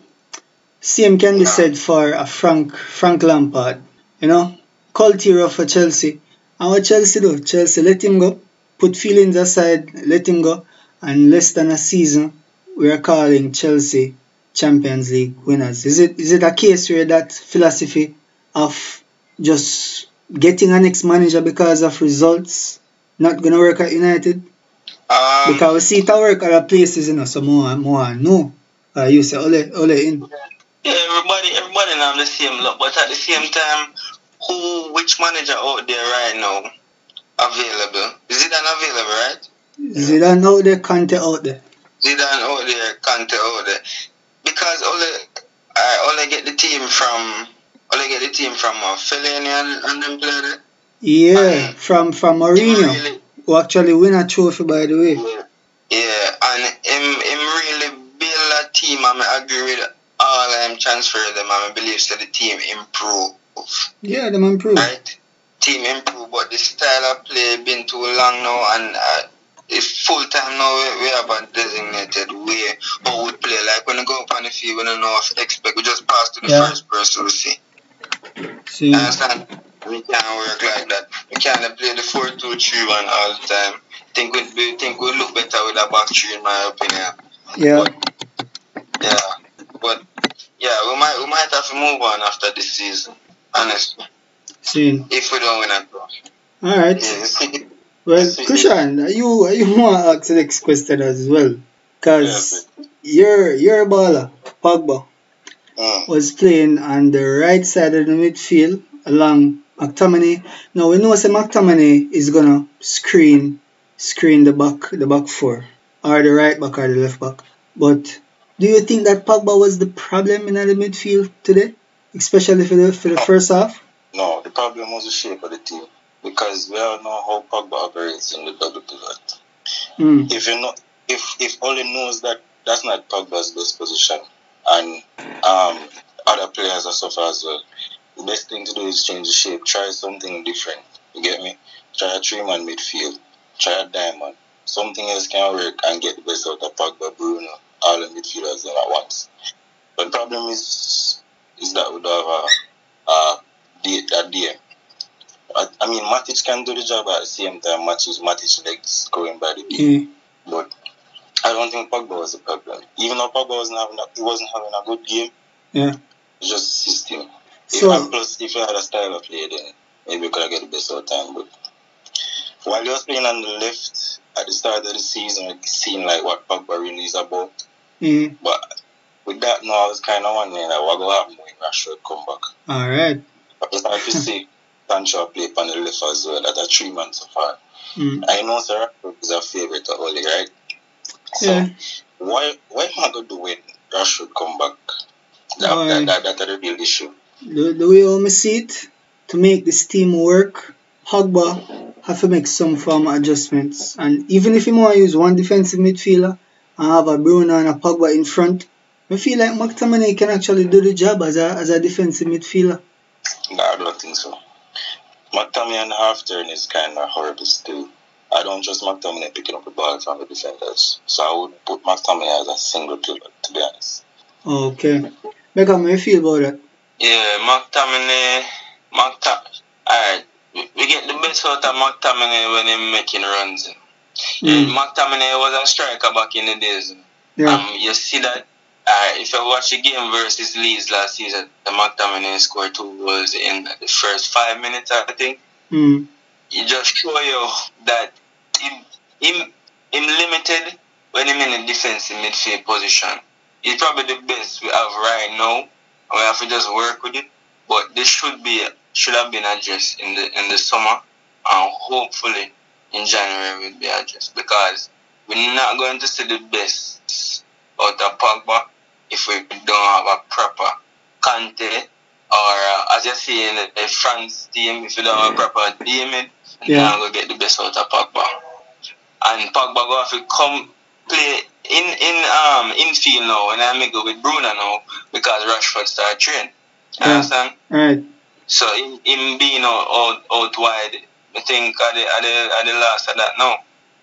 Same can be Yeah. said for a Frank Frank Lampard. You know, cult hero for Chelsea. And what Chelsea do? Chelsea let him go, put feelings aside, let him go, and less than a season, we are calling Chelsea Champions League winners. Is it is it a case where that philosophy of just getting an ex manager because of results not gonna work at United? Um, Because we see it a work at places, you know, so more more no. Uh, you say Ole Ole in. yeah, everybody, everybody now the same look, but at the same time, who, which manager out there right now available? Is Zidane available, right? Zidane out there, Conte out there. Zidane out there, Conte out there. Because Ole, I only get the team from, only get the team from uh, Fellaini and, and them play. Yeah, from from Mourinho, Really, who actually win a trophy by the way. yeah, and him, him really build a team. and I agree with all them transfer them. and I believe so the team improve. Yeah, them improve. right? Team improve, but the style of play been too long now, and uh, if full time now we, we have a designated way how we play. Like when we go up on the field, we don't know what to expect. We just pass to the Yeah. first person we see. See, You understand? We can't work like that. We can't play the 4 2 3 1 all the time. Think we we think we look better with a back three, in my opinion. yeah, Yeah. But yeah, we might we might have to move on after this season. Honestly. see. If we don't win a trophy. All right. Yeah? Well, See. Kushan, you you want to ask the next question as well? Cause your your baller Pogba Mm. was playing on the right side of the midfield along McTominay. Now we know that McTominay is gonna screen screen the back the back four or the right back or the left back. But do you think that Pogba was the problem in the midfield today, especially for the for the first half? No, the problem was the shape of the team because we all know how Pogba operates in the double pivot. Mm. If you know, if if Ole knows that that's not Pogba's best position, and um, other players are suffer as well, the best thing to do is change the shape. Try something different. You get me? Try a three-man midfield. Try a diamond. Something else can work and get the best out of Pogba, Bruno, all the midfielders them at once. But the problem is, is that we don't have a, a, a DM. I, I mean, Matic can do the job at the same time. Matic, Matic legs going by the game. Mm. But I don't think Pogba was the problem. Even though Pogba wasn't having a, he wasn't having a good game, Yeah. it's just system. If, So- and plus, if he had a style of play, then maybe we could have get the best out of time. But while he was playing on the left at the start of the season, it seemed like what Pogba really is about. Mm. But with that, now I was kind of wondering like, what will happen when Rashford come back. All right. But it's hard to see Sancho play on the left as well at a three man so far. Mm. I know Sir Rashford is a favourite of Ole, right? So Yeah. why why am I going to win Rashford come back? That, Why? that, that, that's the real issue. The, the way I see it, to make this team work, Pogba have to make some form of adjustments. And even if you want to use one defensive midfielder and have a Bruno and a Pogba in front, I feel like McTominay can actually do the job as a, as a defensive midfielder. No, I don't think so. McTominay and half turn is kind of horrible still. I don't trust McTominay picking up the ball from the defenders. So I would put McTominay as a single pivot, to be honest. Okay. Beckham, how you feel about that? Yeah, McTominay, McTominay. Alright, we we get the best out of McTominay when he's making runs. Yeah, Mm. McTominay was a striker back in the days. Yeah. Um, you see that uh, if I watch the game versus Leeds last season, the McTominay scored two goals in the first five minutes, I think. Mm. It just show you that him, him, him limited when him in the defensive midfield position. He's probably the best we have right now. and We have to just work with it. But this should be should have been addressed in the in the summer and hopefully in January will be addressed because we're not going to see the best out of Pogba if we don't have a proper Kante or uh, as you see in the, the France team, if you don't have a proper Damien, Yeah. you're not going to get the best out of Pogba. And Pogba going to come play in in um infield now and I make go with Bruno now because Rashford start training. You Yeah. understand? Alright. So him, him being out, out, out wide, I think at the, at the, at the last of that now.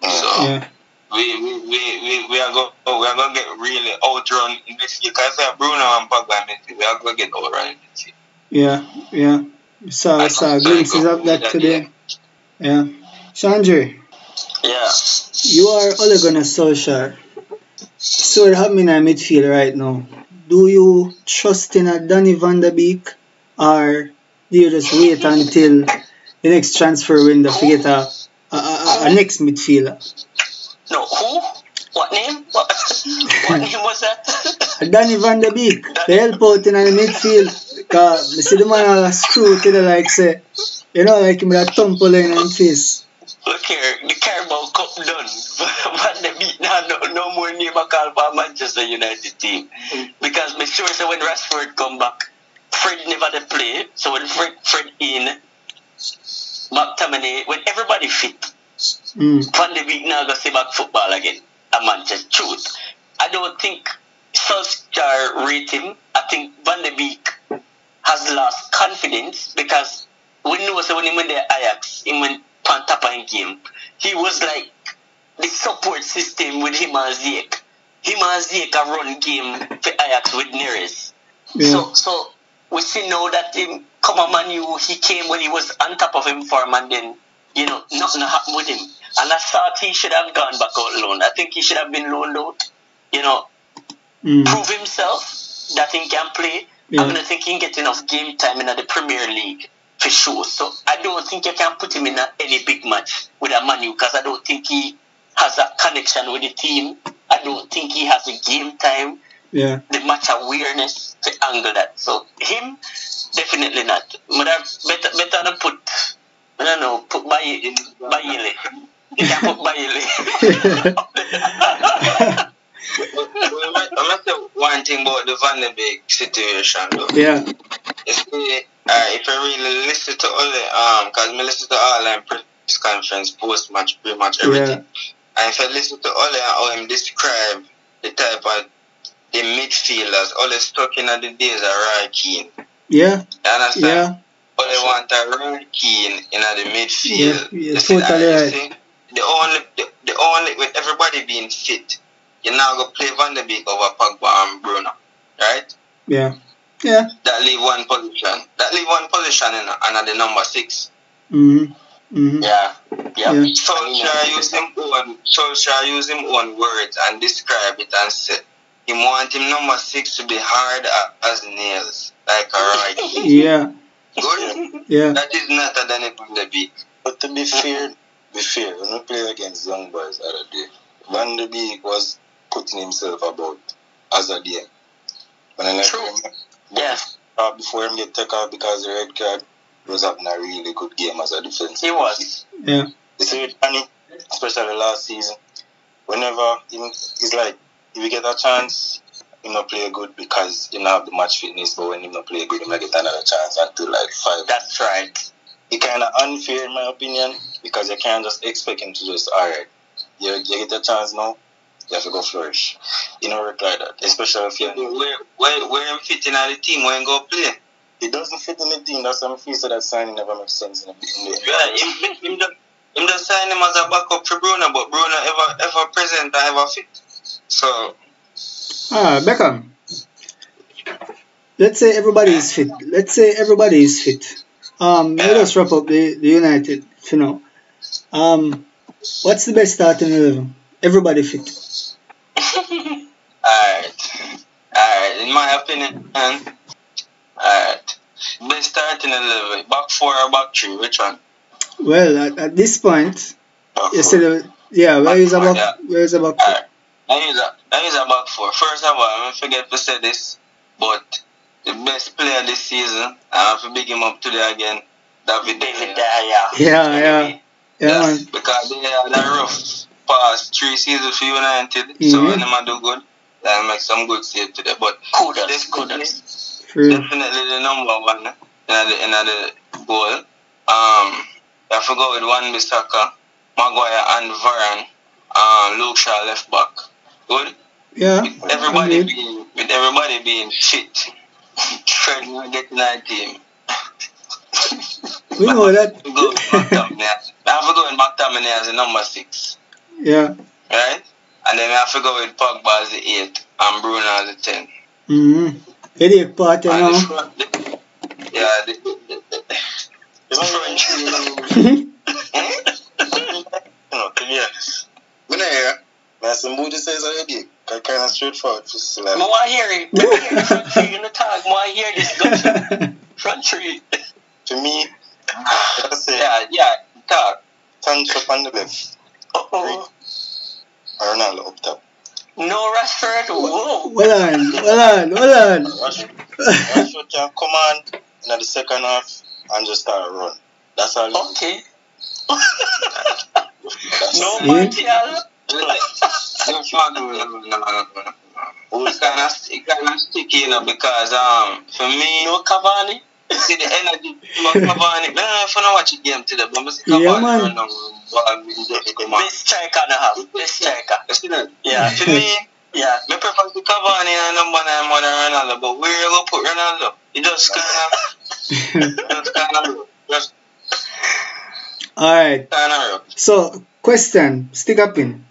So Yeah. We, we, we, we, are going we are to get really outrun in this year. Because I Bruno and Pogba, in we are going to get outrun in this year. Yeah. Yeah. Saw, saw glimpses of that today. Yeah. Chandra, Yeah. you are Ole Gunnar Solskjaer. So we're having a midfield right now. Do you trust in a Danny Van de Beek or do you just wait until the next transfer window to get a, a, a, a next midfielder? No, who? What name? What, what name was that? Danny Van de Beek, the help out in the midfield. Cause I see the man a screw to the like say, you know, like him with a tumble in his face. Look here, the Carabao Cup done. Van de Beek now no, no more name a call for Manchester United team. Because me sure say when Rashford come back, Fred never dey play. So when Fred Fred in, McTominay, when everybody fit, Mm. Van de Beek now go see back football again. A Manchester truth. I don't think Solskjaer rate him. I think Van de Beek has lost confidence because we know so when he went to Ajax, he went on top of game. He was like the support system with him and Ziyech. Him and Ziyech a run game for Ajax with Neres. Yeah. So so we see now that him come on Man he came when he was on top of him for him and then you know nothing happened with him. And I thought he should have gone back out loan. I think he should have been loaned out. You know, Mm. prove himself that he can play. Yeah. I mean, I think he can get enough game time in the Premier League for sure. So I don't think you can put him in a, any big match with a Manu because I don't think he has a connection with the team. I don't think he has a game time, Yeah. the match awareness to angle that. So him, definitely not. But better better than put, I don't know, put Baye- Bayele. You can put Bayele. Well, I must say one thing about the Van de Beek situation, though. yeah. You see, uh, if I really listen to all the, um, because me listen to all them press conference, post match, pretty much everything. Yeah. And if I listen to all the, how him describe the type of the midfielders, all the stuck in the days are Roy Keane. Yeah. You understand? Yeah. All they want a Roy Keane in the midfield. see that? totally right. The only, the, the only, with everybody being fit, you're now going to play Van de Beek over Pogba and Bruno. Right? Yeah. Yeah. That leave one position. That leave one position in another number six. Mm-hmm. Mm-hmm. yeah. Yeah. Yeah. Solskjaer use him own Solskjaer use him own words and describe it and say he want him number six to be hard as nails, like a right. Yeah. Good. Yeah. That is not a Danny Van de Beek. But to be fair, be fair, when we play against young boys the other day, Van de Beek was putting himself about as a DM. When I like True. him, Yeah. uh, before him get taken out because the red card, was having a really good game as a defense. He was. Yeah. You see with Danny, especially last season, whenever him, it's like if you get a chance, he not play good because he not have the match fitness, but when he not play good, he not get another chance until like five. That's right. It kind of unfair in my opinion because you can't just expect him to just alright. You, you get a chance now, you have to go flourish. You know, work like that, especially if you Where where where him fit in the team when go play? he doesn't fit in the team. That's why I feel so that signing never makes sense in the, the Yeah, him, him, just, him just sign him as a backup for Bruno, but Bruno ever ever present and ever fit. So Ah, Beckham. Let's say everybody is fit. Let's say everybody is fit. Um, let us wrap up the, the United for now. Um, what's the best starting eleven? Everybody fit. Alright. Alright, in my opinion, alright. Best starting eleven. Back four or back three, which one? Well, at, at this point, back you said, yeah, where is Back four, about where is about Alright. I use a I use a back four. First of all, I forget to say this, but the best player this season, I have to big him up today again, David David David De Gea. Yeah, yeah. yeah, man. Yes, because they had a rough past three seasons for United, so Mhm. when them do good, they make some good save today. But Kudos, definitely, kudos. True. definitely the number one in the, in the goal. Um, I forgot with Wan-Bissaka, Maguire and Varane, uh, Luke Shaw left back. Good. Yeah. With everybody indeed. being with everybody being fit. Fred not getting that team. We know that. Go with I have to go with McTominay as the number six. Yeah. right? And then I have to go with Pogba as the eight and Bruno as the ten. Mm-hmm. Headache part, you know. the, yeah, the, the, the, the, You the know, you know, to be honest, We not here. man, some booty says already. Kind of straightforward. Just I like, want to hear it. I want to hear the front three in the talk. I want to hear this gunshoot. Front three. to me, I say, Yeah, yeah, talk. Sancho on the left, Uh-oh. Ronaldo up top. No Rashford. Whoa. Well on, well on, well on. Rashford, Rashford can come on in the second half and just start run. That's all. he- Okay. That's No all. Martial. You kind of sticky, you know, because um for me, No Cavani. see the energy of Cavani. I don't watch the game today, but I Yeah, man. I. Best striker a half. Best striker. You? Yeah. For me, Yeah. me prefer the Cavani and number nine more than Ronaldo. But where you go put Ronaldo? He just kind of, just kind of, just All right. So question, stick up in.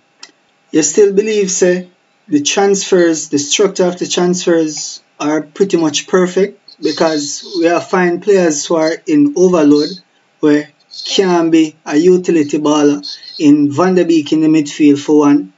You still believe, say, the transfers, the structure of the transfers are pretty much perfect because we are fine players who are in overload where can be a utility baller in Van de Beek in the midfield for one.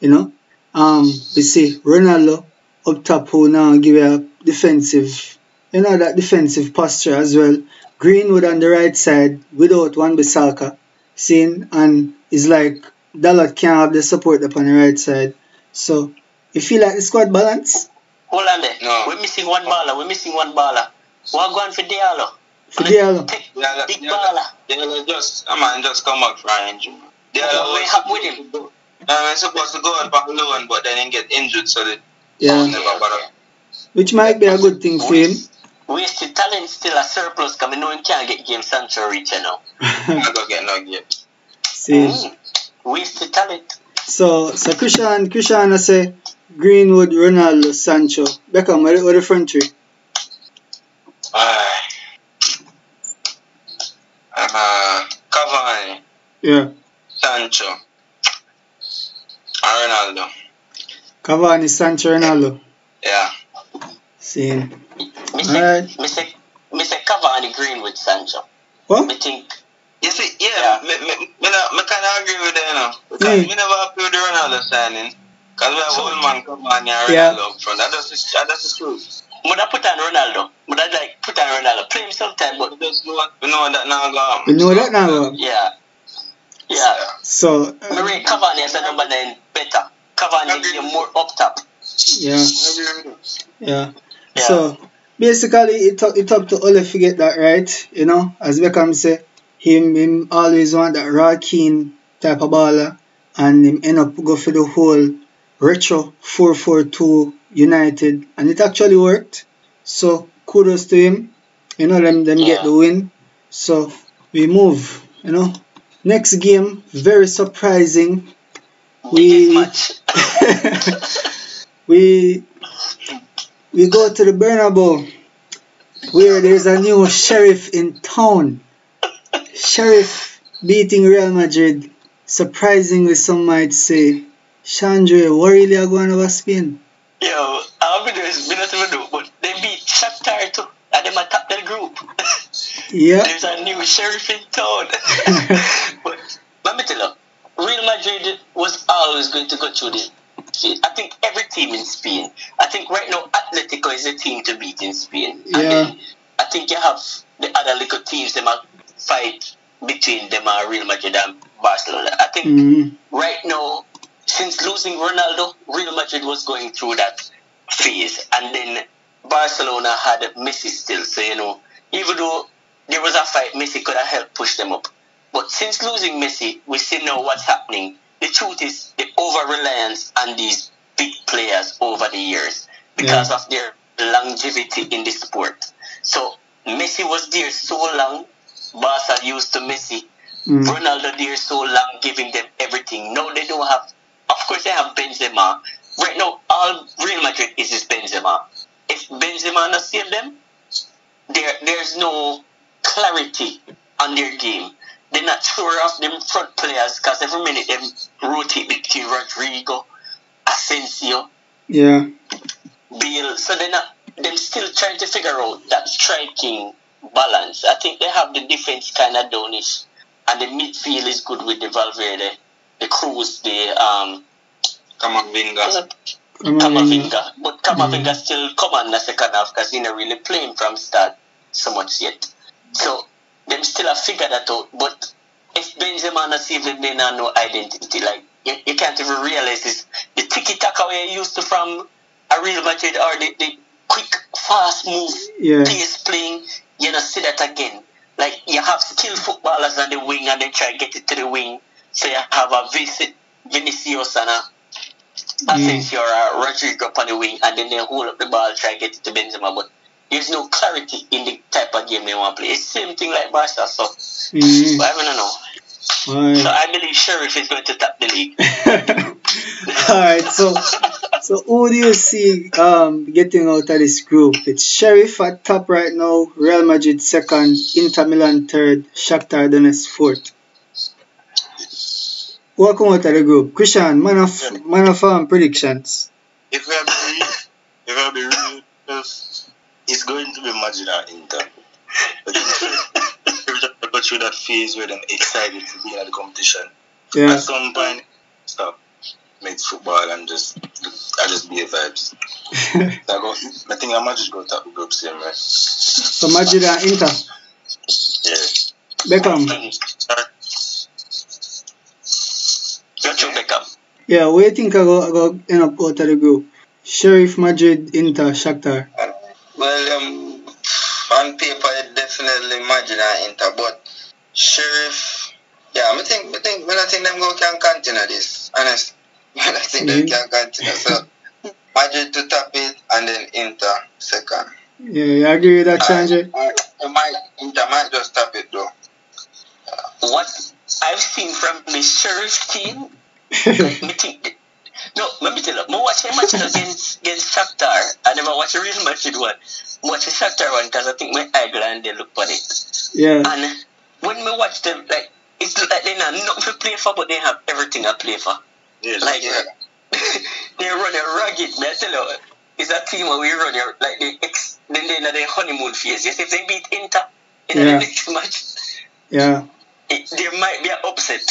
You know, um, we see Ronaldo up top who now give a defensive, you know, that defensive posture as well. Greenwood on the right side without Wan-Bissaka, seeing and it's like Dalot can't have the support up on the right side. So you feel like the squad balance? Hold on there. No. We're missing one baller. We're missing one baller. We're going for Diallo. For Diallo. Take Yeah, big yeah, baller. Yeah, just, I mean, just come back for an injury. Yeah, What we have with him? I'm supposed to go out back loan, but then he get injured, so they Yeah. never bother. Which might be a good thing for him. Wasted talent still a surplus because we know him can't get game Sancho reach, you know. I'm not gonna get no game. See. Mm. Wasted talent. So so Christian Christian I say Greenwood, Ronaldo, Sancho. Beckham, what, what the front three? Aye. Uh, Cavani, Yeah. Sancho, Ronaldo. Cavani, Sancho, Ronaldo. Yeah. See. Me say, Alright. me say, me Cavani green with Sancho. What? Me think, You see, yeah, Yeah. Me, me, me, not, me kind of agree with that, you know. Because Mm. me never happy with the Ronaldo signing. Because we have old man Cavani and Yeah. Ronaldo up front. That does, that does the truth. would I put on Ronaldo? Would I like put on Ronaldo? Play him sometime, but We just know, we know that now go We know that now. yeah. Yeah. So uh, rate Cavani as a number nine better. Cavani is more up top. yeah, Agree with you. yeah. Yeah. So basically it up it up to Ole to get that right, you know, as Beckham say, him him always want that Roy Keane type of baller and him end up go for the whole retro 442 United and it actually worked. So kudos to him. You know them them get the win. So we move, you know. Next game, very surprising. Oh, we we we go to the Bernabeu where there's a new sheriff in town. Sheriff beating Real Madrid. Surprisingly, some might say. Chandre, what really are going over Spain? Yo, I've been doing been nothing to do, but they beat Shakhtar too. And they might top their group. Yeah, There's a new sheriff in town. but let me tell you, Real Madrid was always going to go through this. I think every team in Spain. I think right now Atletico is the team to beat in Spain. And Yeah. then I think you have the other little teams them a fight between them and Real Madrid and Barcelona. I think Mhm. right now, since losing Ronaldo, Real Madrid was going through that phase, and then Barcelona had Messi still. So you know, even though there was a fight, Messi could have helped push them up. But since losing Messi, we see now what's happening. The truth is the over reliance on these big players over the years because of their longevity in the sport. So Messi was there so long. Barca used to Messi. Mm. Ronaldo there so long, giving them everything. No, they don't have. Of course, they have Benzema. Right now, all Real Madrid is is Benzema. If Benzema not save them, there there's no clarity on their game. They're not sure of them front players because every minute them rotate between Rodrygo, Asensio, Yeah, Bale. So they're not. Them still trying to figure out that striking balance. I think they have the defense kind of downish, and the midfield is good with the Valverde, the Kroos, the um, Come on, Vinga. come on. Kamavinga. But Kamavinga still come on the second half because he not really playing from start so much yet. So them still have figured that out. But if Benzema not save them, they not no identity. Like you, you can't even realize this. The tiki taka we used to from a Real Madrid or the, the quick, fast move, Yeah. pace playing, you know, see that again. Like you have skilled footballers on the wing and then try to get it to the wing. So you have a Vincent, Vinicius and a Asensio mm. or a Rodrygo up on the wing and then they hold up the ball, try to get it to Benzema. But there's no clarity in the type of game they want to play. It's the same thing like Barca. So, mm. but I don't know. So Alright. I believe Sheriff is going to top the league. Alright, so so who do you see um getting out of this group? It's Sheriff at top right now, Real Madrid second, Inter Milan third, Shakhtar Donetsk fourth. What come out of the group? Christian, man of man of um, predictions. If we have to read, if we have to read, it's- going to be Magina Inter. But if we just go through that phase where they're excited to be in the competition. Yeah. At some point, stop. Mix football and just, I just be a vibes. I go, I think I might just go the group same way. so Madrid and Inter. Yeah. Beckham. Got you, Beckham. Yeah, what you think I go, I go end up out of the group? Sheriff, Madrid, Inter, Shakhtar. Well, um, on paper, it definitely imagine and Inter, but Sheriff, yeah, I think, I think, when I think them go can continue this, honest. When I think they can continue, so Madrid to top it, and then Inter second. Yeah, you agree with that, Chandra? Uh, uh, might, Inter might just top it though. What I've seen from the Sheriff team, me think, no, let me tell you, I watch a match against, against Shakhtar. I never watch a Real Madrid one. Watch a Shakhtar one because I think my eye and they look on it. yeah, And when we watch them, like, it's like they have nothing to play for, but they have everything to play for. Yes. Like, Yeah. they run a rugged, man. I tell you, it's a team where we run a, like, they ex, then they're in their honeymoon phase. Yes, if they beat Inter in Yeah. the next match, yeah, it, there might be an upset.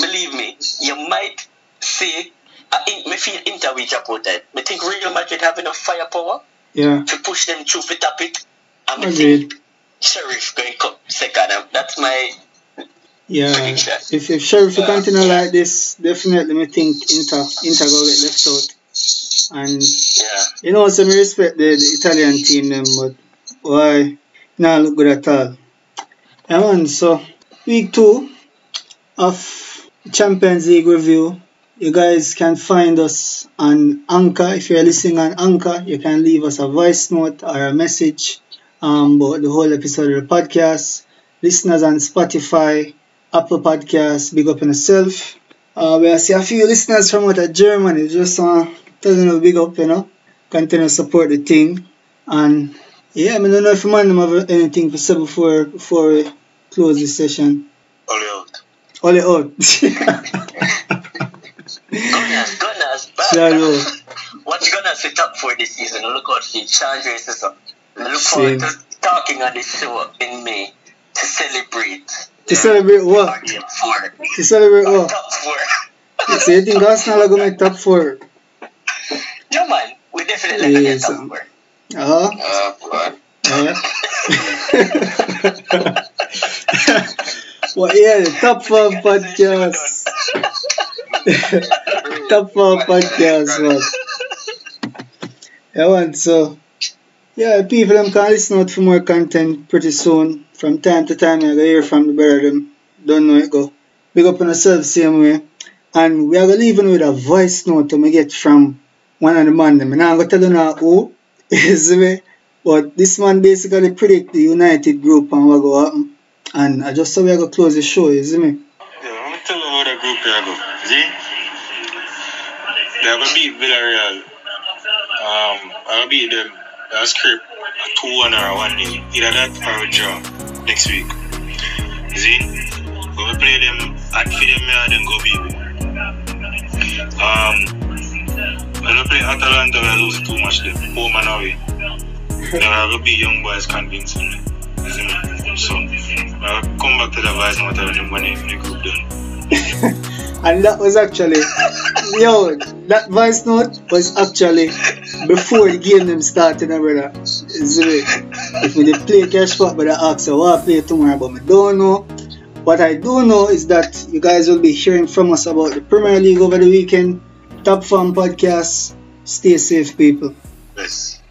Believe me, you might see. I in, me feel Inter will jump out there. Me think Real Madrid have enough firepower yeah. to push them through for top it. And me Agreed. think Sheriff going come second. That's my Yeah, if sure if Sheriff will continue like this, definitely me think Inter Inter go get left out. And yeah. you know, so me respect the, the Italian team them, but why not look good at all. Yeah, man. So week two of Champions League review. You guys can find us on Anchor. If you're listening on Anchor, you can leave us a voice note or a message um, about the whole episode of the podcast. Listeners on Spotify, Apple Podcast, big up on yourself. Uh, we see a few listeners from out of Germany, just uh, telling them big up, you know. Continue to support the thing. And yeah, I mean, I don't know if man them have anything to say before before we close this session. All out. All it out. Gunners, Gunners. Shallow. What you gonna set up for this season? Look out for says up. Look forward to talking on this show in May to celebrate. To celebrate what? game four. To celebrate what? top four. So you think Arsenal are going to make top four? Yeah, man. We definitely gonna get Yes, top four. Uh-huh. Uh, but Yeah. well, yeah, top four podcast. top four podcast, man. Yeah, man, so, yeah, people them can listen out for more content pretty soon. From time to time, I hear from the brother them. Don't know it go. Big up on yourself same way. And we are going to with a voice note to me get from one of the man them. And I'm going to tell you now who is me. But this man basically predict the United group and what go happen. And I just saw we are going to close the show, you see me? Yeah, I'm gonna tell you how the group they go. See? They're gonna beat Villarreal. Um, I'll beat them. That's script 2 1 or 1 nil. Either that or a draw next week. See? We're play them at and then go beat. Um, when we play Atalanta, we lose too much them. Home and away. Then gonna beat young boys convincingly. So, I'll come back to the vice note when the money in the group done. And that was actually, yo, that voice note was actually before the game them started, eh, brother. If we play cash spot, but I asked what I play tomorrow, but I don't know. What I do know is that you guys will be hearing from us about the Premier League over the weekend. Top Farm Podcast. Stay safe, people. Yes.